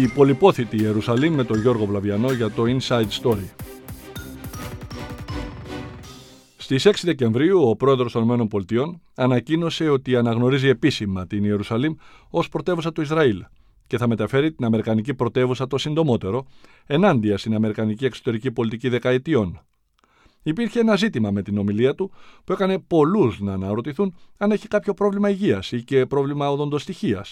η πολυπόθητη Ιερουσαλήμ με τον Γιώργο Βλαβιανό για το Inside Story. Στις 6 Δεκεμβρίου ο πρόεδρος των ΗΠΑ ανακοίνωσε ότι αναγνωρίζει επίσημα την Ιερουσαλήμ ως πρωτεύουσα του Ισραήλ και θα μεταφέρει την Αμερικανική πρωτεύουσα το συντομότερο ενάντια στην Αμερικανική εξωτερική πολιτική δεκαετιών. Υπήρχε ένα ζήτημα με την ομιλία του που έκανε πολλούς να αναρωτηθούν αν έχει κάποιο πρόβλημα υγείας ή και πρόβλημα οδοντοστοιχεία.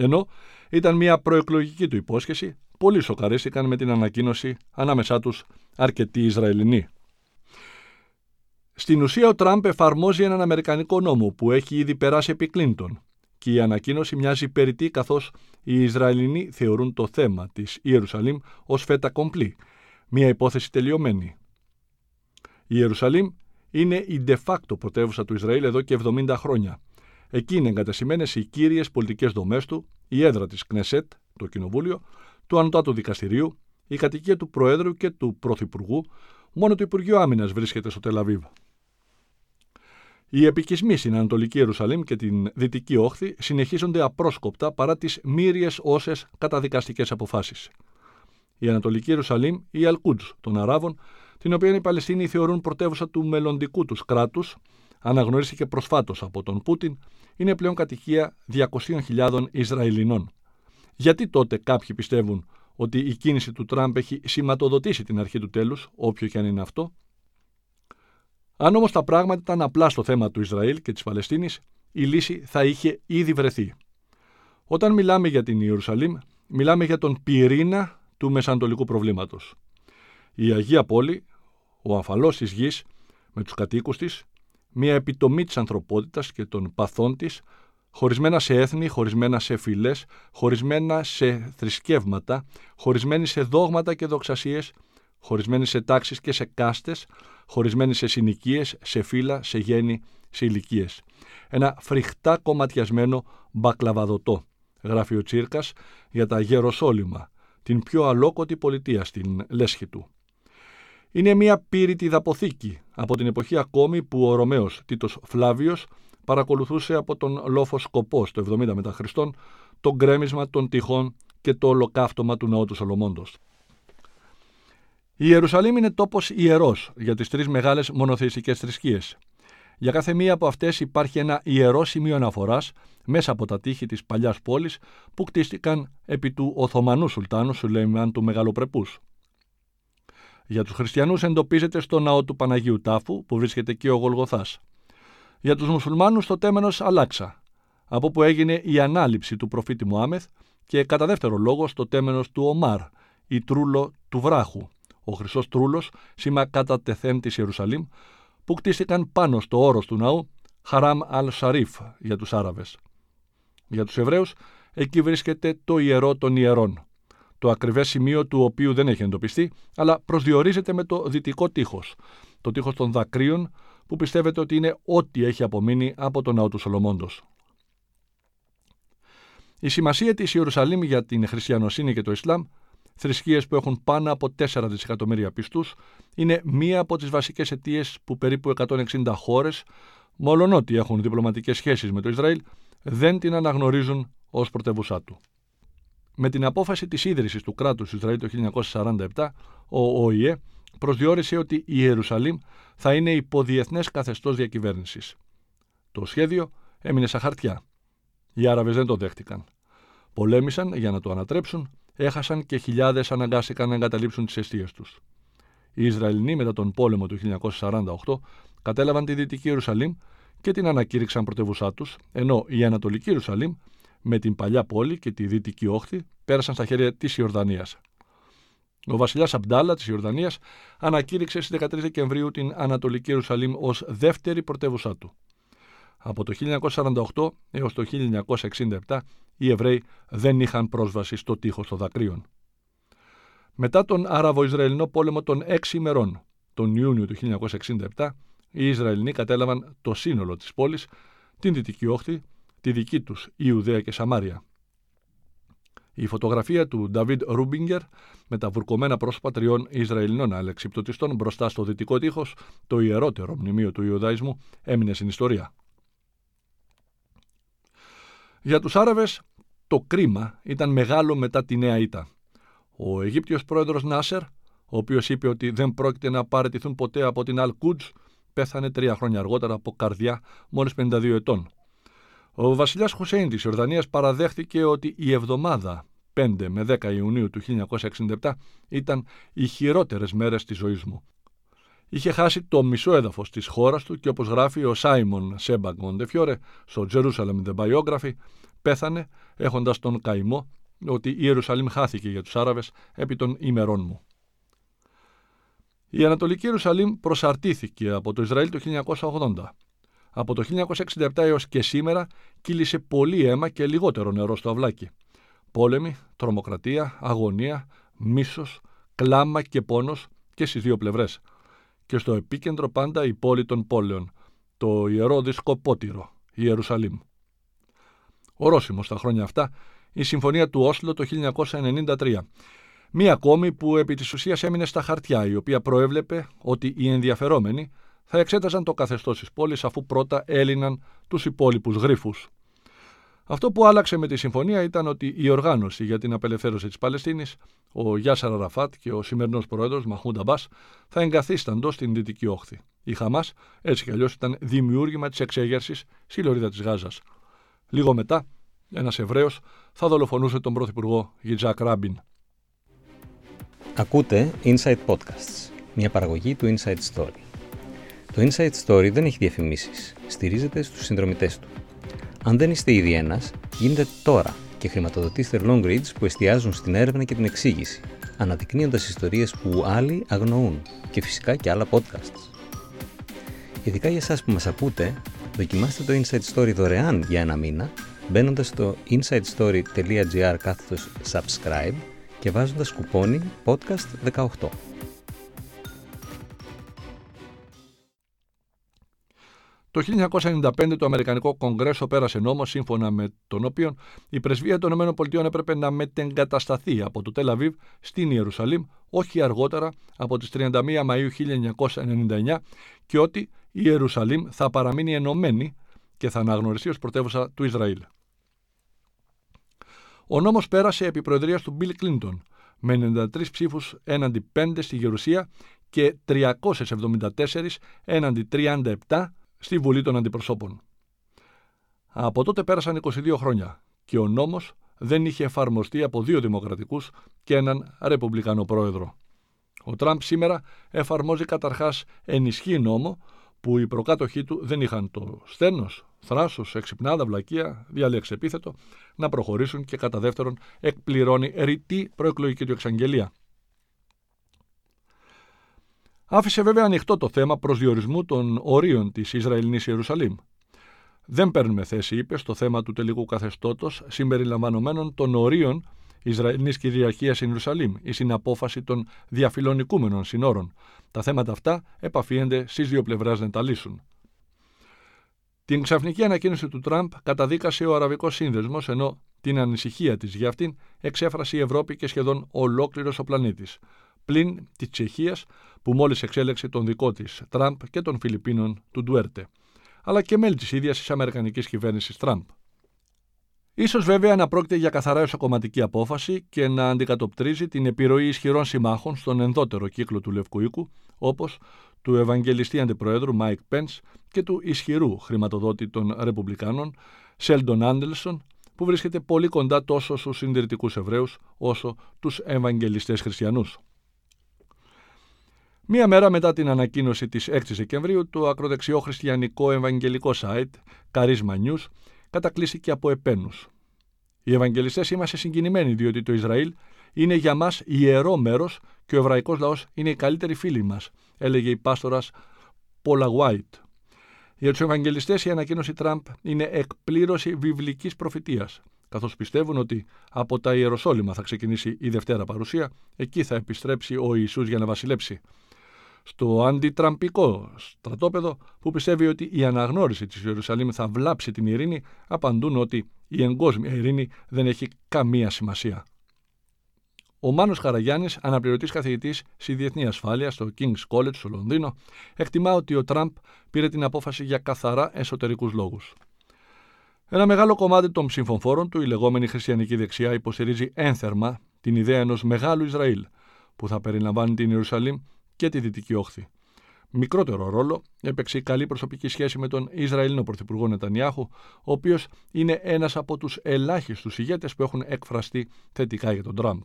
Ενώ ήταν μια προεκλογική του υπόσχεση, πολλοί σοκαρίστηκαν με την ανακοίνωση ανάμεσά τους αρκετοί Ισραηλινοί. Στην ουσία, ο Τραμπ εφαρμόζει έναν Αμερικανικό νόμο που έχει ήδη περάσει επί Κλίντον και η ανακοίνωση μοιάζει περιττή καθώς οι Ισραηλινοί θεωρούν το θέμα της Ιερουσαλήμ ως φέτα κομπλή, μια υπόθεση τελειωμένη. Η Ιερουσαλήμ είναι η de facto πρωτεύουσα του Ισραήλ εδώ και 70 χρόνια. Εκεί είναι εγκατασημένες οι κύριες πολιτικές δομές του, η έδρα της Κνεσέτ, το κοινοβούλιο, του Ανωτάτου Δικαστηρίου, η κατοικία του Προέδρου και του Πρωθυπουργού, μόνο το Υπουργείο Άμυνας βρίσκεται στο Τελαβίβ. Οι επικισμοί στην Ανατολική Ιερουσαλήμ και την Δυτική Όχθη συνεχίζονται απρόσκοπτα παρά τις μύριες όσες καταδικαστικές αποφάσεις. Η Ανατολική Ιερουσαλήμ, η Αλκούτζ των Αράβων, την οποία οι Παλαιστίνοι θεωρούν πρωτεύουσα του μελλοντικού τους κράτους, αναγνωρίστηκε προσφάτως από τον Πούτιν, είναι πλέον κατοικία 200.000 Ισραηλινών. Γιατί τότε κάποιοι πιστεύουν ότι η κίνηση του Τραμπ έχει σηματοδοτήσει την αρχή του τέλους, όποιο και αν είναι αυτό; Αν όμως τα πράγματα ήταν απλά στο θέμα του Ισραήλ και της Παλαιστίνης, η λύση θα είχε ήδη βρεθεί. Όταν μιλάμε για την Ιερουσαλήμ, μιλάμε για τον πυρήνα του μεσανατολικού προβλήματος. Η Αγία Πόλη, ο αμφαλό της γης με τους κατοίκους της, μια επιτομή της ανθρωπότητας και των παθών της, χωρισμένα σε έθνη, χωρισμένα σε φυλές, χωρισμένα σε θρησκεύματα, χωρισμένη σε δόγματα και δοξασίες, χωρισμένη σε τάξεις και σε κάστες, χωρισμένη σε συνοικίες, σε φύλλα, σε γέννη, σε ηλικίες. Ένα φρικτά κομματιασμένο μπακλαβαδοτό, γράφει ο Τσίρκας για τα Γεροσόλυμα, την πιο αλόκοτη πολιτεία στην λέσχη του. Είναι μια πύρητη δαποθήκη από την εποχή ακόμη που ο Ρωμαίος Τίτος Φλάβιος παρακολουθούσε από τον λόφο σκοπό στο 70 μετά Χριστόν το γκρέμισμα των τυχών και το ολοκαύτωμα του ναού του Σολομόντος. Η Ιερουσαλήμ είναι τόπος ιερός για τις τρεις μεγάλες μονοθεϊστικές θρησκείες. Για κάθε μία από αυτές υπάρχει ένα ιερό σημείο αναφοράς μέσα από τα τείχη της παλιάς πόλης που κτίστηκαν επί του Οθωμανού Σουλτάνου Σουλέιμαν του Μεγαλοπρεπούς. Για τους χριστιανούς εντοπίζεται στο ναό του Παναγίου Τάφου που βρίσκεται και ο Γολγοθάς. Για τους μουσουλμάνους το τέμενος Αλάξα, από που έγινε η ανάληψη του προφήτη Μωάμεθ και κατά δεύτερο λόγο στο τέμενος του Ομάρ, η Τρούλο του Βράχου, ο χρυσός Τρούλος, σήμα κατά τεθέν της Ιερουσαλήμ, που κτίστηκαν πάνω στο όρος του ναού Χαράμ Αλ-Σαρίφ για τους Άραβες. Για τους Εβραίους, εκεί βρίσκεται το ιερό των ιερών, το ακριβές σημείο του οποίου δεν έχει εντοπιστεί, αλλά προσδιορίζεται με το δυτικό τείχος, το τείχος των δακρύων, που πιστεύετε ότι είναι ό,τι έχει απομείνει από τον ναό του Σολομόντος. Η σημασία της Ιερουσαλήμ για την χριστιανοσύνη και το Ισλάμ, θρησκείες που έχουν πάνω από 4 δισεκατομμύρια πιστούς, είναι μία από τις βασικές αιτίες που περίπου 160 χώρες, μόλον έχουν διπλωματικές σχέσεις με το Ισραήλ, δεν την αναγνωρίζουν ως πρωτεύουσά του. Με την απόφαση της ίδρυσης του κράτους Ισραήλ το 1947, ο ΟΗΕ προσδιορίσε ότι η Ιερουσαλήμ θα είναι υποδιεθνές καθεστώς διακυβέρνησης. Το σχέδιο έμεινε στα χαρτιά. Οι Άραβες δεν το δέχτηκαν. Πολέμησαν για να το ανατρέψουν, έχασαν και χιλιάδες αναγκάστηκαν να εγκαταλείψουν τις αιστείες τους. Οι Ισραηλινοί μετά τον πόλεμο του 1948 κατέλαβαν τη Δυτική Ιερουσαλήμ και την ανακήρυξαν πρωτεύουσά τους, ενώ η Ανατολική Ιερουσαλήμ με την παλιά πόλη και τη Δυτική Όχθη πέρασαν στα χέρια της Ιορδανίας. Ο βασιλιάς Αμπτάλα της Ιορδανίας ανακήρυξε στις 13 Δεκεμβρίου την Ανατολική Ιερουσαλήμ ως δεύτερη πρωτεύουσά του. Από το 1948 έως το 1967 οι Εβραίοι δεν είχαν πρόσβαση στο τείχος των δακρύων. Μετά τον Άραβο-Ισραηλινό πόλεμο των 6 ημερών, τον Ιούνιο του 1967, οι Ισραηλινοί κατέλαβαν το σύνολο της πόλης, την Δυτική Όχθη, τη δική τους Ιουδαία και Σαμάρια. Η φωτογραφία του Νταβίτ Ρούμπιγκερ με τα βουρκωμένα πρόσωπα τριών Ισραηλινών αλεξιπτωτιστών μπροστά στο δυτικό τείχος, το ιερότερο μνημείο του Ιουδαϊσμού, έμεινε στην ιστορία. Για τους Άραβες, το κρίμα ήταν μεγάλο μετά τη νέα ήττα. Ο Αιγύπτιος πρόεδρος Νάσερ, ο οποίος είπε ότι δεν πρόκειται να παραιτηθούν ποτέ από την Αλ Κούτζ, πέθανε τρία χρόνια αργότερα από καρδιά, μόλις 52 ετών. Ο βασιλιάς Χουσέιν της Ιορδανίας παραδέχθηκε ότι η εβδομάδα 5 με 10 Ιουνίου του 1967 ήταν οι χειρότερες μέρες της ζωής μου. Είχε χάσει το μισό έδαφος της χώρας του και όπως γράφει ο Σάιμον Σέμπαγκ Μοντεφιόρε στο Jerusalem The Biography, πέθανε έχοντας τον καημό ότι η Ιερουσαλήμ χάθηκε για τους Άραβες επί των ημερών μου. Η Ανατολική Ιερουσαλήμ προσαρτήθηκε από το Ισραήλ το 1980. Από το 1967 έως και σήμερα κύλησε πολύ αίμα και λιγότερο νερό στο αυλάκι. Πόλεμοι, τρομοκρατία, αγωνία, μίσος, κλάμα και πόνος και στις δύο πλευρές. Και στο επίκεντρο πάντα η πόλη των πόλεων, το ιερό δισκοπότηρο, η Ιερουσαλήμ. Ορόσημος στα χρόνια αυτά, η Συμφωνία του Όσλο το 1993. Μία ακόμη που επί της ουσίας έμεινε στα χαρτιά, η οποία προέβλεπε ότι οι ενδιαφερόμενοι θα εξέταζαν το καθεστώς της πόλης αφού πρώτα έλυναν τους υπόλοιπους γρίφους. Αυτό που άλλαξε με τη συμφωνία ήταν ότι η οργάνωση για την απελευθέρωση της Παλαιστίνης, ο Γιάσαρα Ραφάτ και ο σημερινός πρόεδρος Μαχούντα Μπά, θα εγκαθίσταντο στην Δυτική Όχθη. Η Χαμάς, έτσι κι αλλιώς, ήταν δημιούργημα της εξέγερσης στη λωρίδα της Γάζας. Λίγο μετά, ένας Εβραίος θα δολοφονούσε τον πρωθυπουργό Γιτζάκ Ράμπιν. Ακούτε Inside Podcasts, μια παραγωγή του Inside Story. Το Inside Story δεν έχει διαφημίσεις, στηρίζεται στους συνδρομητές του. Αν δεν είστε ήδη ένας, γίνετε τώρα και χρηματοδοτήστε long reads που εστιάζουν στην έρευνα και την εξήγηση, αναδεικνύοντας ιστορίες που άλλοι αγνοούν και φυσικά και άλλα podcasts. Ειδικά για εσάς που μας ακούτε, δοκιμάστε το Inside Story δωρεάν για ένα μήνα, μπαίνοντας στο insidestory.gr κάθετος subscribe και βάζοντας κουπόνι podcast 18. Το 1995 το Αμερικανικό Κογκρέσο πέρασε νόμο σύμφωνα με τον οποίο η πρεσβεία των ΗΠΑ έπρεπε να μετεγκατασταθεί από το Τελαβίβ στην Ιερουσαλήμ όχι αργότερα από τις 31 Μαΐου 1999 και ότι η Ιερουσαλήμ θα παραμείνει ενωμένη και θα αναγνωριστεί ως πρωτεύουσα του Ισραήλ. Ο νόμος πέρασε επί προεδρίας του Μπιλ Κλίντον με 93 ψήφους έναντι 5 στη Γερουσία και 374 έναντι 37 στη Βουλή των Αντιπροσώπων. Από τότε πέρασαν 22 χρόνια και ο νόμος δεν είχε εφαρμοστεί από δύο δημοκρατικούς και έναν ρεπουμπλικανό πρόεδρο. Ο Τραμπ σήμερα εφαρμόζει καταρχάς ενισχύ νόμο που οι προκάτοχοί του δεν είχαν το στένος, θράσος, εξυπνάδα, βλακεία, διαλέξη επίθετο να προχωρήσουν και κατά δεύτερον εκπληρώνει ρητή προεκλογική του εξαγγελία. Άφησε βέβαια ανοιχτό το θέμα προσδιορισμού των ορίων της Ισραηλινής Ιερουσαλήμ. Δεν παίρνουμε θέση, είπε, στο θέμα του τελικού καθεστώτος συμπεριλαμβανομένων των ορίων Ισραηλινής κυριαρχίας στην Ιερουσαλήμ ή στην απόφαση των διαφιλονικούμενων συνόρων. Τα θέματα αυτά επαφίενται στις δύο πλευρέ να τα λύσουν. Την ξαφνική ανακοίνωση του Τραμπ καταδίκασε ο Αραβικός Σύνδεσμος, ενώ την ανησυχία της για αυτήν εξέφρασε η Ευρώπη και σχεδόν ολόκληρος ο πλανήτης. Πλην της Τσεχίας, που μόλις εξέλεξε τον δικό της Τραμπ και των Φιλιππίνων του Ντουέρτε, αλλά και μέλη της ίδιας της Αμερικανικής κυβέρνησης Τραμπ. Ίσως βέβαια να πρόκειται για καθαρά εσωκομματική απόφαση και να αντικατοπτρίζει την επιρροή ισχυρών συμμάχων στον ενδότερο κύκλο του Λευκού Οίκου, όπως του Ευαγγελιστή Αντιπροέδρου Μάικ Πενς και του ισχυρού χρηματοδότη των Ρεπουμπλικάνων Σέλντον Άντελσον, που βρίσκεται πολύ κοντά τόσο στους συντηρητικούς Εβραίους όσο τους Ευαγγελιστές Χριστιανούς. Μία μέρα μετά την ανακοίνωση της 6 Δεκεμβρίου, το ακροδεξιό χριστιανικό ευαγγελικό site Charisma News κατακλείστηκε από επένους. Οι Ευαγγελιστές είμαστε συγκινημένοι διότι το Ισραήλ είναι για μας ιερό μέρος και ο εβραϊκός λαός είναι οι καλύτεροι φίλοι μας, έλεγε η πάστορας Paula White. Για τους Ευαγγελιστές, η ανακοίνωση Τραμπ είναι εκπλήρωση βιβλικής προφητείας, καθώς πιστεύουν ότι από τα Ιεροσόλυμα θα ξεκινήσει η Δευτέρα παρουσία, εκεί θα επιστρέψει ο Ιησούς για να βασιλέψει στο αντιτραμπικό στρατόπεδο που πιστεύει ότι η αναγνώριση της Ιερουσαλήμ θα βλάψει την ειρήνη, απαντούν ότι η εγκόσμια ειρήνη δεν έχει καμία σημασία. Ο Μάνος Χαραγιάννης, αναπληρωτής καθηγητής στη διεθνή ασφάλεια στο King's College στο Λονδίνο, εκτιμά ότι ο Τραμπ πήρε την απόφαση για καθαρά εσωτερικούς λόγους. Ένα μεγάλο κομμάτι των ψηφοφόρων του, η λεγόμενη χριστιανική δεξιά, υποστηρίζει ένθερμα την ιδέα ενός μεγάλου Ισραήλ, που θα περιλαμβάνει την Ιερουσαλήμ και τη Δυτική Όχθη. Μικρότερο ρόλο έπαιξε η καλή προσωπική σχέση με τον Ισραηλινό Πρωθυπουργό Νετανιάχου, ο οποίος είναι ένας από τους ελάχιστους ηγέτες που έχουν εκφραστεί θετικά για τον Τραμπ.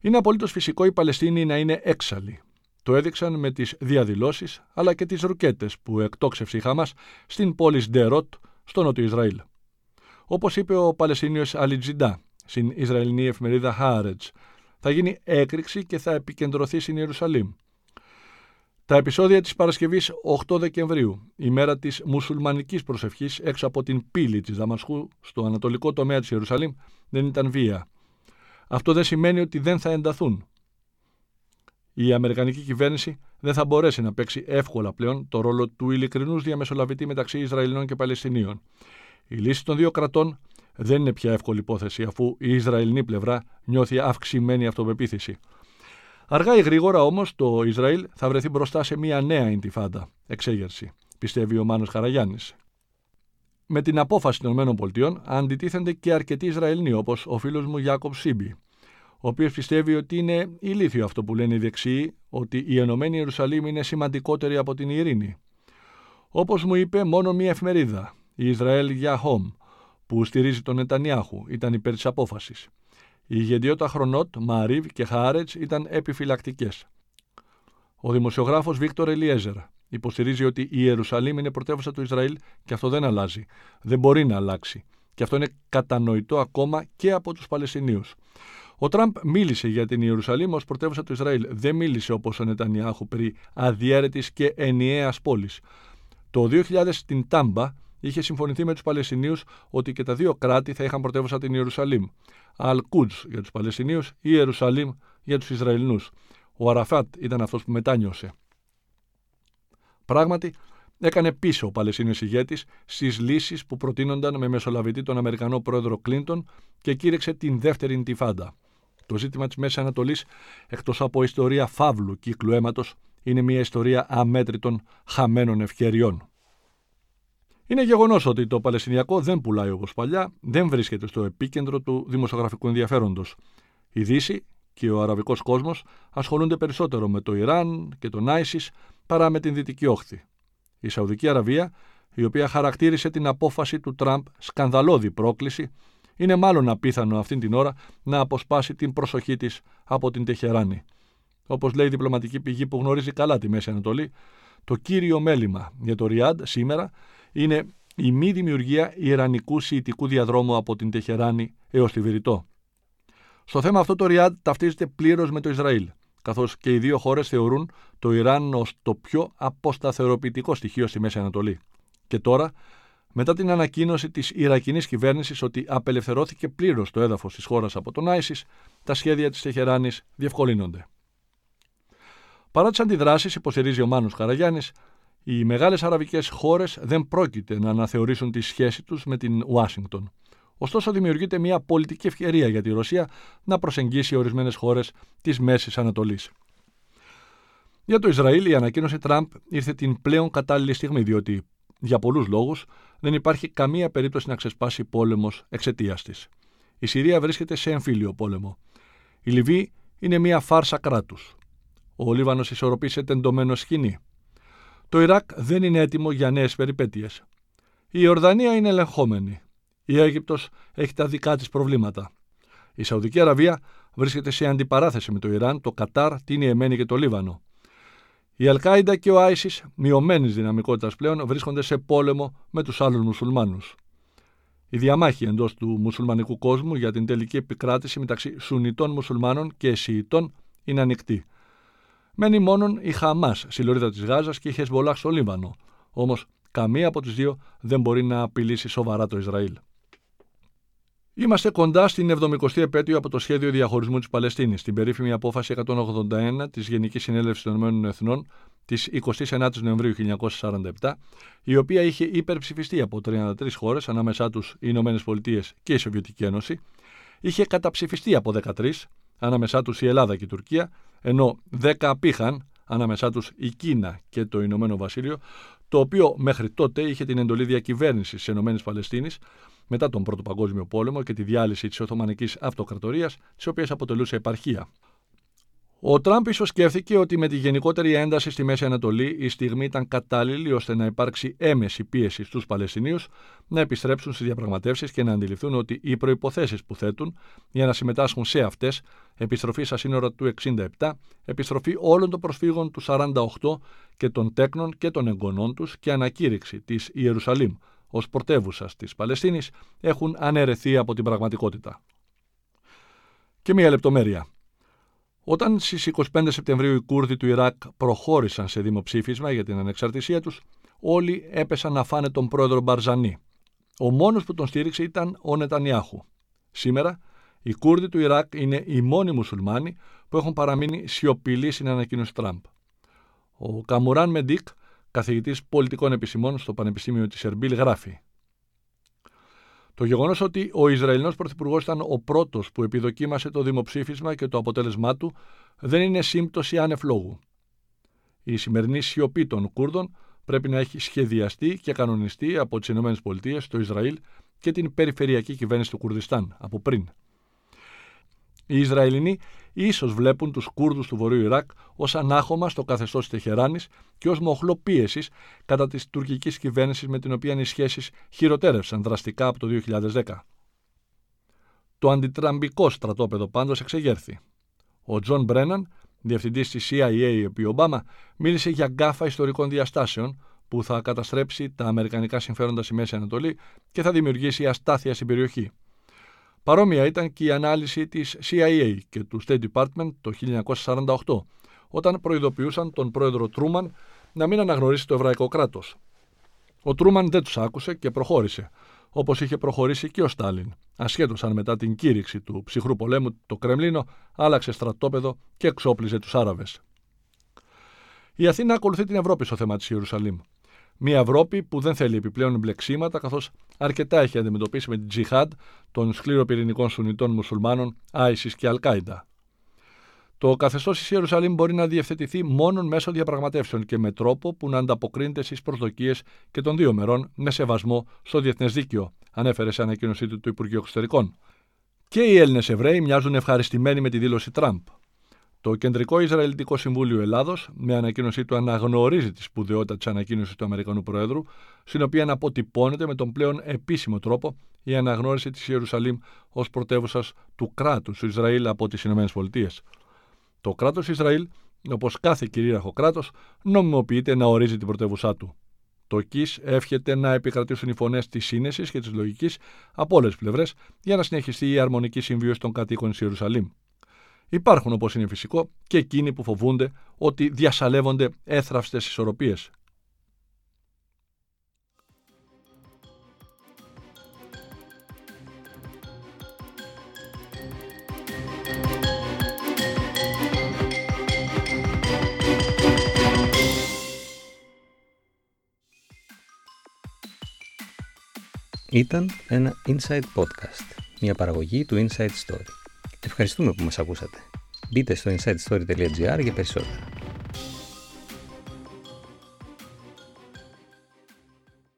Είναι απολύτως φυσικό οι Παλαιστίνοι να είναι έξαλλοι. Το έδειξαν με τις διαδηλώσεις αλλά και τις ρουκέτες που εκτόξευσε η Χαμάς στην πόλη Σντερότ, στο νότιο Ισραήλ. Όπως είπε ο Παλαιστίνιος Αλιτζιντά στην Ισραηλινή εφημερίδα Χάρετ, θα γίνει έκρηξη και θα επικεντρωθεί στην Ιερουσαλήμ. Τα επεισόδια της Παρασκευής 8 Δεκεμβρίου, η μέρα της μουσουλμανικής προσευχής έξω από την πύλη της Δαμασχού στο ανατολικό τομέα της Ιερουσαλήμ δεν ήταν βία. Αυτό δεν σημαίνει ότι δεν θα ενταθούν. Η Αμερικανική κυβέρνηση δεν θα μπορέσει να παίξει εύκολα πλέον το ρόλο του ειλικρινούς διαμεσολαβητή μεταξύ Ισραηλινών και Παλαιστινίων. Η λύση των δύο κρατών δεν είναι πια εύκολη υπόθεση αφού η Ισραηλινή πλευρά νιώθει αυξημένη αυτοπεποίθηση. Αργά ή γρήγορα όμως το Ισραήλ θα βρεθεί μπροστά σε μια νέα ιντιφάντα, εξέγερση, πιστεύει ο Μάνος Χαραγιάννης. Με την απόφαση των ΗΠΑ αντιτίθενται και αρκετοί Ισραηλοί, όπως ο φίλος μου Γιάκοπ Σίμπι, ο οποίος πιστεύει ότι είναι ηλίθιο αυτό που λένε οι δεξιοί, ότι η Ενωμένη Ιερουσαλήμ είναι σημαντικότερη από την ειρήνη. Όπως μου είπε μόνο μία εφημερίδα, η Ισραήλ Γιαχόμ, που στηρίζει τον Νετανιάχου, ήταν υπέρ της απόφασης. Η ηγεντιότητα Χρονότ, Μαρίβ και Χάρετς ήταν επιφυλακτικές. Ο δημοσιογράφος Βίκτορ Ελιέζερ υποστηρίζει ότι η Ιερουσαλήμ είναι πρωτεύουσα του Ισραήλ και αυτό δεν αλλάζει. Δεν μπορεί να αλλάξει. Και αυτό είναι κατανοητό ακόμα και από τους Παλαιστινίους. Ο Τραμπ μίλησε για την Ιερουσαλήμ ως πρωτεύουσα του Ισραήλ. Δεν μίλησε όπως ο Νετανιάχου περί αδιέρετη και ενιαίας πόλης. Το 2000 στην Τάμπα είχε συμφωνηθεί με τους Παλαιστινίους ότι και τα δύο κράτη θα είχαν πρωτεύουσα την Ιερουσαλήμ. Αλ-Κούτζ για τους Παλαιστινίους ή Ιερουσαλήμ για τους Ισραηλινούς. Ο Αραφάτ ήταν αυτός που μετάνιωσε. Πράγματι, έκανε πίσω ο Παλαιστίνιο ηγέτης στις λύσεις που προτείνονταν με μεσολαβητή τον Αμερικανό πρόεδρο Κλίντον και κήρυξε την δεύτερη ντιφάντα. Το ζήτημα της Μέσης Ανατολής, εκτός από ιστορία φαύλου κύκλου αίματος, είναι μια ιστορία αμέτρητων χαμένων ευκαιριών. Είναι γεγονός ότι το Παλαιστινιακό δεν πουλάει όπως παλιά, δεν βρίσκεται στο επίκεντρο του δημοσιογραφικού ενδιαφέροντος. Η Δύση και ο αραβικός κόσμος ασχολούνται περισσότερο με το Ιράν και τον Άισις παρά με την Δυτική Όχθη. Η Σαουδική Αραβία, η οποία χαρακτήρισε την απόφαση του Τραμπ σκανδαλώδη πρόκληση, είναι μάλλον απίθανο αυτήν την ώρα να αποσπάσει την προσοχή της από την Τεχεράνη. Όπως λέει η διπλωματική πηγή που γνωρίζει καλά τη Μέση Ανατολή, το κύριο μέλημα για το Ριάντ σήμερα είναι η μη δημιουργία Ιρανικού Σιητικού διαδρόμου από την Τεχεράνη έως τη Βηρητό. Στο θέμα αυτό το Ριάντ ταυτίζεται πλήρως με το Ισραήλ, καθώς και οι δύο χώρες θεωρούν το Ιράν ως το πιο αποσταθεροποιητικό στοιχείο στη Μέση Ανατολή. Και τώρα, μετά την ανακοίνωση της Ιρακινής κυβέρνησης ότι απελευθερώθηκε πλήρως το έδαφος της χώρας από τον Άισις, τα σχέδια της Τεχεράνης διευκολύνονται. Παρά τις αντιδράσεις, υποστηρίζει ο Μάνος Καραγιάννης, οι μεγάλες αραβικές χώρες δεν πρόκειται να αναθεωρήσουν τη σχέση τους με την Ουάσιγκτον. Ωστόσο, δημιουργείται μια πολιτική ευκαιρία για τη Ρωσία να προσεγγίσει ορισμένες χώρες της Μέσης Ανατολής. Για το Ισραήλ, η ανακοίνωση Τραμπ ήρθε την πλέον κατάλληλη στιγμή, διότι για πολλούς λόγους δεν υπάρχει καμία περίπτωση να ξεσπάσει πόλεμος εξαιτίας της. Η Συρία βρίσκεται σε εμφύλιο πόλεμο. Η Λιβύη είναι μια φάρσα κράτους. Ο Λίβανος ισορροπεί τεντωμένο σκηνή. Το Ιράκ δεν είναι έτοιμο για νέες περιπέτειες. Η Ορδανία είναι ελεγχόμενη. Η Αίγυπτος έχει τα δικά της προβλήματα. Η Σαουδική Αραβία βρίσκεται σε αντιπαράθεση με το Ιράν, το Κατάρ, την Ιεμένη και το Λίβανο. Η Αλκάιντα και ο Άισις, μειωμένης δυναμικότητας πλέον, βρίσκονται σε πόλεμο με τους άλλους μουσουλμάνους. Η διαμάχη εντός του μουσουλμανικού κόσμου για την τελική επικράτηση μεταξύ Σουνιτών μουσουλμάνων και Εσιητών είναι ανοιχτή. Μένει μόνον η Χαμάς στη λωρίδα της Γάζας και η Χεσμολά στο Λίβανο. Όμως καμία από τις δύο δεν μπορεί να απειλήσει σοβαρά το Ισραήλ. Είμαστε κοντά στην 70η επέτειο από το σχέδιο διαχωρισμού της Παλαιστίνης, την περίφημη απόφαση 181 της Γενικής Συνέλευσης των Ηνωμένων Εθνών της 29η Νοεμβρίου 1947, η οποία είχε υπερψηφιστεί από 33 χώρες, ανάμεσά τους οι Ηνωμένες Πολιτείες και η Σοβιετική Ένωση, είχε καταψηφιστεί από 13, ανάμεσά τους η Ελλάδα και η Τουρκία, ενώ 10 απήχαν, ανάμεσά τους η Κίνα και το Ηνωμένο Βασίλειο, το οποίο μέχρι τότε είχε την εντολή διακυβέρνησης της Ηνωμένη Παλαιστίνης μετά τον Πρώτο Παγκόσμιο Πόλεμο και τη διάλυση της Οθωμανικής Αυτοκρατορίας, της οποίας αποτελούσε επαρχία. Ο Τραμπ ίσως σκέφτηκε ότι με τη γενικότερη ένταση στη Μέση Ανατολή η στιγμή ήταν κατάλληλη ώστε να υπάρξει έμεση πίεση στους Παλαιστινίους να επιστρέψουν στις διαπραγματεύσεις και να αντιληφθούν ότι οι προποθέσει που θέτουν για να συμμετάσχουν σε αυτές, επιστροφή στα σύνορα του 67, επιστροφή όλων των προσφύγων του 48 και των τέκνων και των εγγονών τους και ανακήρυξη της Ιερουσαλήμ ως πρωτεύουσα της Παλαιστίνης έχουν αναιρεθεί από την πραγματικότητα. Και μία λεπτομέρεια. Όταν στις 25 Σεπτεμβρίου οι Κούρδοι του Ιράκ προχώρησαν σε δημοψήφισμα για την ανεξαρτησία τους, όλοι έπεσαν να φάνε τον πρόεδρο Μπαρζανί. Ο μόνος που τον στήριξε ήταν ο Νετανιάχου. Σήμερα, οι Κούρδοι του Ιράκ είναι οι μόνοι μουσουλμάνοι που έχουν παραμείνει σιωπηλοί στην ανακοίνωση Τραμπ. Ο Καμουράν Μεντίκ, καθηγητής πολιτικών επισημών στο Πανεπιστήμιο της Ερμπίλ, γράφει το γεγονός ότι ο Ισραηλινός Πρωθυπουργός ήταν ο πρώτος που επιδοκίμασε το δημοψήφισμα και το αποτέλεσμά του δεν είναι σύμπτωση άνευ λόγου. Η σημερινή σιωπή των Κούρδων πρέπει να έχει σχεδιαστεί και κανονιστεί από τις ΗΠΑ, το Ισραήλ και την περιφερειακή κυβέρνηση του Κουρδιστάν από πριν. Οι Ισραηλινοί ίσως βλέπουν τους Κούρδους του Βορείου Ιράκ ως ανάχωμα στο καθεστώς της Τεχεράνης και ως μοχλό πίεσης κατά της τουρκικής κυβέρνησης με την οποία οι σχέσεις χειροτέρευσαν δραστικά από το 2010. Το αντιτραμπικό στρατόπεδο πάντως εξεγέρθη. Ο Τζον Μπρέναν, διευθυντής της CIA επί Ομπάμα, μίλησε για γκάφα ιστορικών διαστάσεων που θα καταστρέψει τα αμερικανικά συμφέροντα στη Μέση Ανατολή και θα δημιουργήσει αστάθεια στην περιοχή. Παρόμοια ήταν και η ανάλυση της CIA και του State Department το 1948, όταν προειδοποιούσαν τον πρόεδρο Τρούμαν να μην αναγνωρίσει το εβραϊκό κράτος. Ο Τρούμαν δεν τους άκουσε και προχώρησε, όπως είχε προχωρήσει και ο Στάλιν, ασχέτως αν μετά την κήρυξη του ψυχρού πολέμου το Κρεμλίνο άλλαξε στρατόπεδο και εξόπλιζε τους Άραβες. Η Αθήνα ακολουθεί την Ευρώπη στο θέμα της Ιερουσαλήμ. Μια Ευρώπη που δεν θέλει επιπλέον εμπλεξίματα, καθώς αρκετά έχει αντιμετωπίσει με την Τζιχάντ των σκληροπυρηνικών Σουνιτών Μουσουλμάνων, Άισις και Αλκάιντα. Το καθεστώς της Ιερουσαλήμ μπορεί να διευθετηθεί μόνο μέσω διαπραγματεύσεων και με τρόπο που να ανταποκρίνεται στις προσδοκίες και των δύο μερών με σεβασμό στο διεθνές δίκαιο, ανέφερε σε ανακοίνωσή του το Υπουργείο Εξωτερικών. Και οι Έλληνες Εβραίοι μοιάζουν ευχαριστημένοι με τη δήλωση Τραμπ. Το Κεντρικό Ισραηλιτικό Συμβούλιο Ελλάδος, με ανακοίνωσή του, αναγνωρίζει τη σπουδαιότητα της ανακοίνωσης του Αμερικανού Προέδρου, στην οποία αναποτυπώνεται με τον πλέον επίσημο τρόπο η αναγνώριση της Ιερουσαλήμ ως πρωτεύουσας του κράτους του Ισραήλ από τις ΗΠΑ. Το κράτος Ισραήλ, όπως κάθε κυρίαρχο κράτος, νομιμοποιείται να ορίζει την πρωτεύουσά του. Το ΚΙΣ εύχεται να επικρατήσουν οι φωνές της σύνεσης και της λογικής από όλες τις πλευρές για να συνεχιστεί η αρμονική συμβίωση των κατοίκων της Ιερουσαλήμ. Υπάρχουν, όπως είναι φυσικό, και εκείνοι που φοβούνται ότι διασαλεύονται έθραυστες ισορροπίες. Ήταν ένα Inside Podcast, μια παραγωγή του Inside Story. Ευχαριστούμε που μας ακούσατε. Μπείτε στο insightstory.gr για περισσότερα.